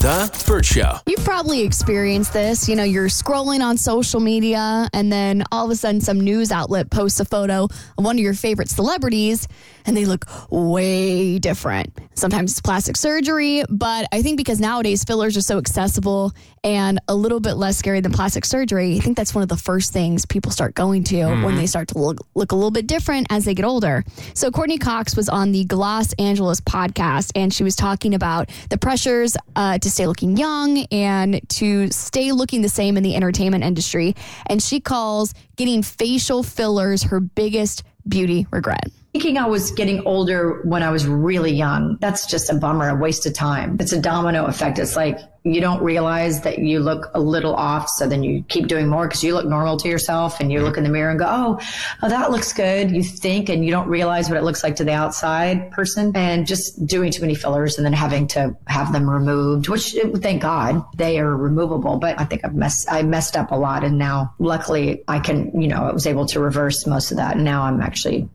The Bert Show. You've probably experienced this. You know, you're scrolling on social media, and then all of a sudden, some news outlet posts a photo of one of your favorite celebrities, and they look way different. Sometimes it's plastic surgery, but I think because nowadays fillers are so accessible and a little bit less scary than plastic surgery, I think that's one of the first things people start going to when they start to look, look a little bit different as they get older. So, Courteney Cox was on the Gloss Angeles podcast, and she was talking about the pressures uh, to stay looking young and to stay looking the same in the entertainment industry. And she calls getting facial fillers her biggest beauty regret. Thinking I was getting older when I was really young, that's just a bummer, a waste of time. It's a domino effect. It's like you don't realize that you look a little off, so then you keep doing more because you look normal to yourself and you look in the mirror and go, oh, oh, that looks good. You think and you don't realize what it looks like to the outside person and just doing too many fillers and then having to have them removed, which thank God they are removable. But I think I've messed, I messed up a lot. And now luckily I can, you know, I was able to reverse most of that. And now I'm actually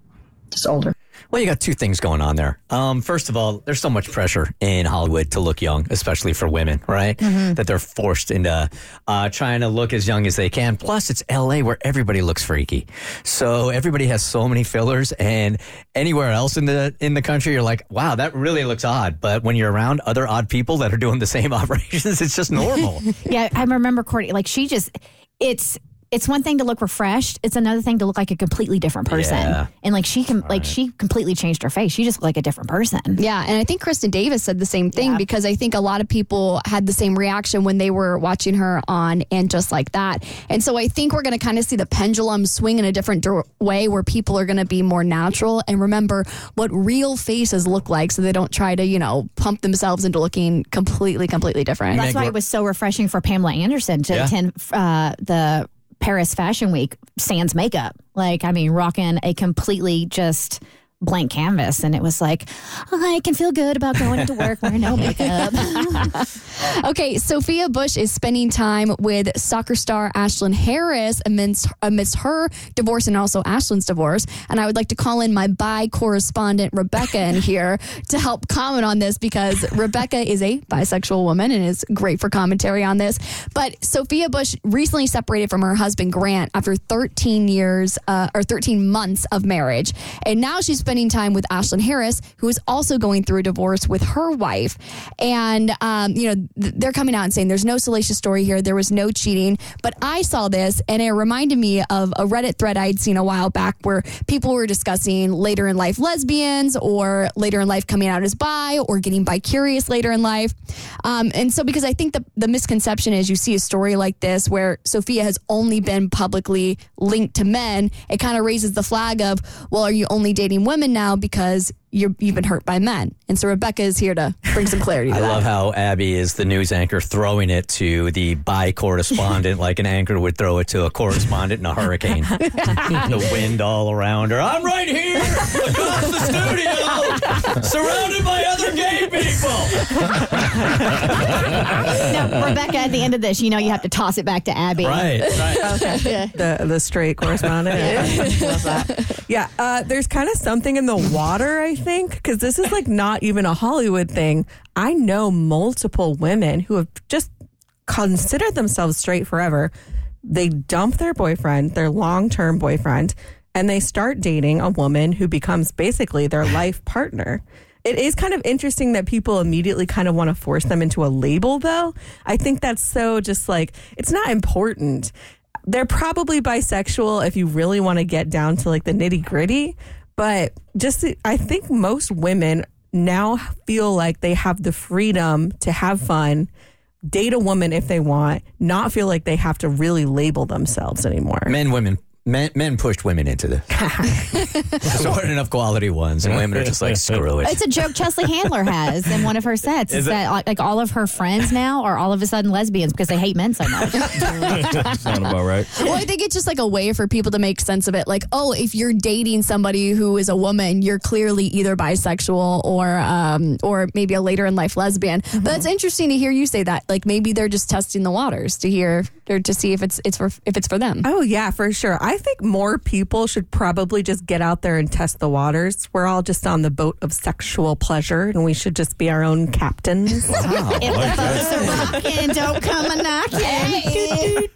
just older. Well, you got two things going on there. Um, first of all, there's so much pressure in Hollywood to look young, especially for women, right? That they're forced into uh, trying to look as young as they can. Plus, it's LA where everybody looks freaky, so everybody has so many fillers. And anywhere else in the in the country, you're like, wow, that really looks odd. But when you're around other odd people that are doing the same operations, it's just normal. Yeah, I remember Courteney. Like she just, it's it's one thing to look refreshed. It's another thing to look like a completely different person. Yeah. And like she can, like she completely changed her face. She just looked like a different person. Yeah, and I think Kristin Davis said the same thing Yeah. because I think a lot of people had the same reaction when they were watching her on and just like that. And so I think we're going to kind of see the pendulum swing in a different dir- way where people are going to be more natural and remember what real faces look like so they don't try to, you know, pump themselves into looking completely completely different. That's why it was so refreshing for Pamela Anderson to Yeah. attend uh, the Paris Fashion Week sans makeup. Like, I mean, rocking a completely just blank canvas. And it was like, I can feel good about going into work wearing no makeup. Okay, Sophia Bush is spending time with soccer star Ashlyn Harris amidst, amidst her divorce and also Ashlyn's divorce. And I would like to call in my bi correspondent, Rebecca, in here to help comment on this because Rebecca is a bisexual woman and is great for commentary on this. But Sophia Bush recently separated from her husband, Grant, after 13 years uh, or 13 months of marriage. And now she's spending time with Ashlyn Harris, who is also going through a divorce with her wife. And, um, you know, th- they're coming out and saying there's no salacious story here. There was no cheating. But I saw this and it reminded me of a Reddit thread I'd seen a while back where people were discussing later in life lesbians or later in life coming out as bi or getting bi curious later in life. Um, and so, because I think the, the misconception is you see a story like this where Sophia has only been publicly linked to men, it kind of raises the flag of, well, are you only dating women now because you're, you've been hurt by men? And so Rebecca is here to bring some clarity to I that. love how Abby is the news anchor throwing it to the bi correspondent like an anchor would throw it to a correspondent in a hurricane. the wind all around her. I'm right here across the studio, surrounded by other gay people. now, Rebecca, at the end of this, you know you have to toss it back to Abby. Right, right. the the straight correspondent. Yeah, Yeah, uh, there's kind of something in the water, I think, because this is like not even a Hollywood thing. I know multiple women who have just considered themselves straight forever. They dump their boyfriend, their long term boyfriend, and they start dating a woman who becomes basically their life partner. It is kind of interesting that people immediately kind of want to force them into a label, though. I think that's so just like, it's not important. They're probably bisexual if you really want to get down to like the nitty gritty. But just, I think most women now feel like they have the freedom to have fun, date a woman if they want, not feel like they have to really label themselves anymore. Men, women, Men, men pushed women into this. there weren't enough quality ones, and women are just like, screw it. It's a joke Chelsea Handler has in one of her sets. Is, that like, like all of her friends now are all of a sudden lesbians because they hate men so much? Sound about right. Well, I think it's just like a way for people to make sense of it. Like, oh, if you're dating somebody who is a woman, you're clearly either bisexual or um, or maybe a later in life lesbian. But it's interesting to hear you say that. Like maybe they're just testing the waters to hear or to see if it's it's for if it's for them. Oh yeah, for sure. I think more people should probably just get out there and test the waters. We're all just on the boat of sexual pleasure, and we should just be our own captains. Wow. if the boats are rocking, don't come a knocking.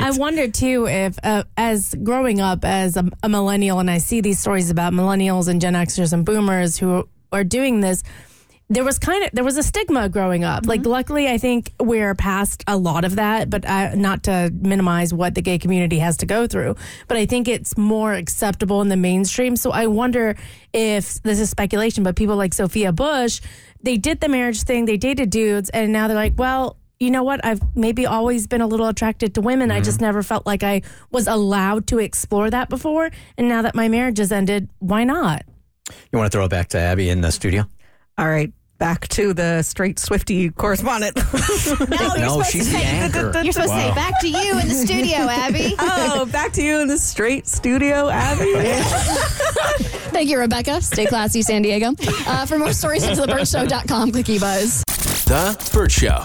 I wonder too if, uh, as growing up as a, a millennial, and I see these stories about millennials and Gen Xers and Boomers who are doing this. There was kind of there was a stigma growing up. Like, luckily, I think we're past a lot of that. But uh, not to minimize what the gay community has to go through, but I think it's more acceptable in the mainstream. So I wonder if this is speculation, but people like Sophia Bush, they did the marriage thing, they dated dudes, and now they're like, well, you know what? I've maybe always been a little attracted to women. I just never felt like I was allowed to explore that before. And now that my marriage has ended, why not? You want to throw it back to Abby in the studio? all right, back to the straight Swifty correspondent. No, you're no, supposed she's to the say, anchor. You're supposed to say back to you in the studio, Abby. oh, back to you in the straight studio, Abby. Thank you, Rebecca. Stay classy, San Diego. Uh, for more stories, into thebertshow.com. Click eBuzz. The Bert Show.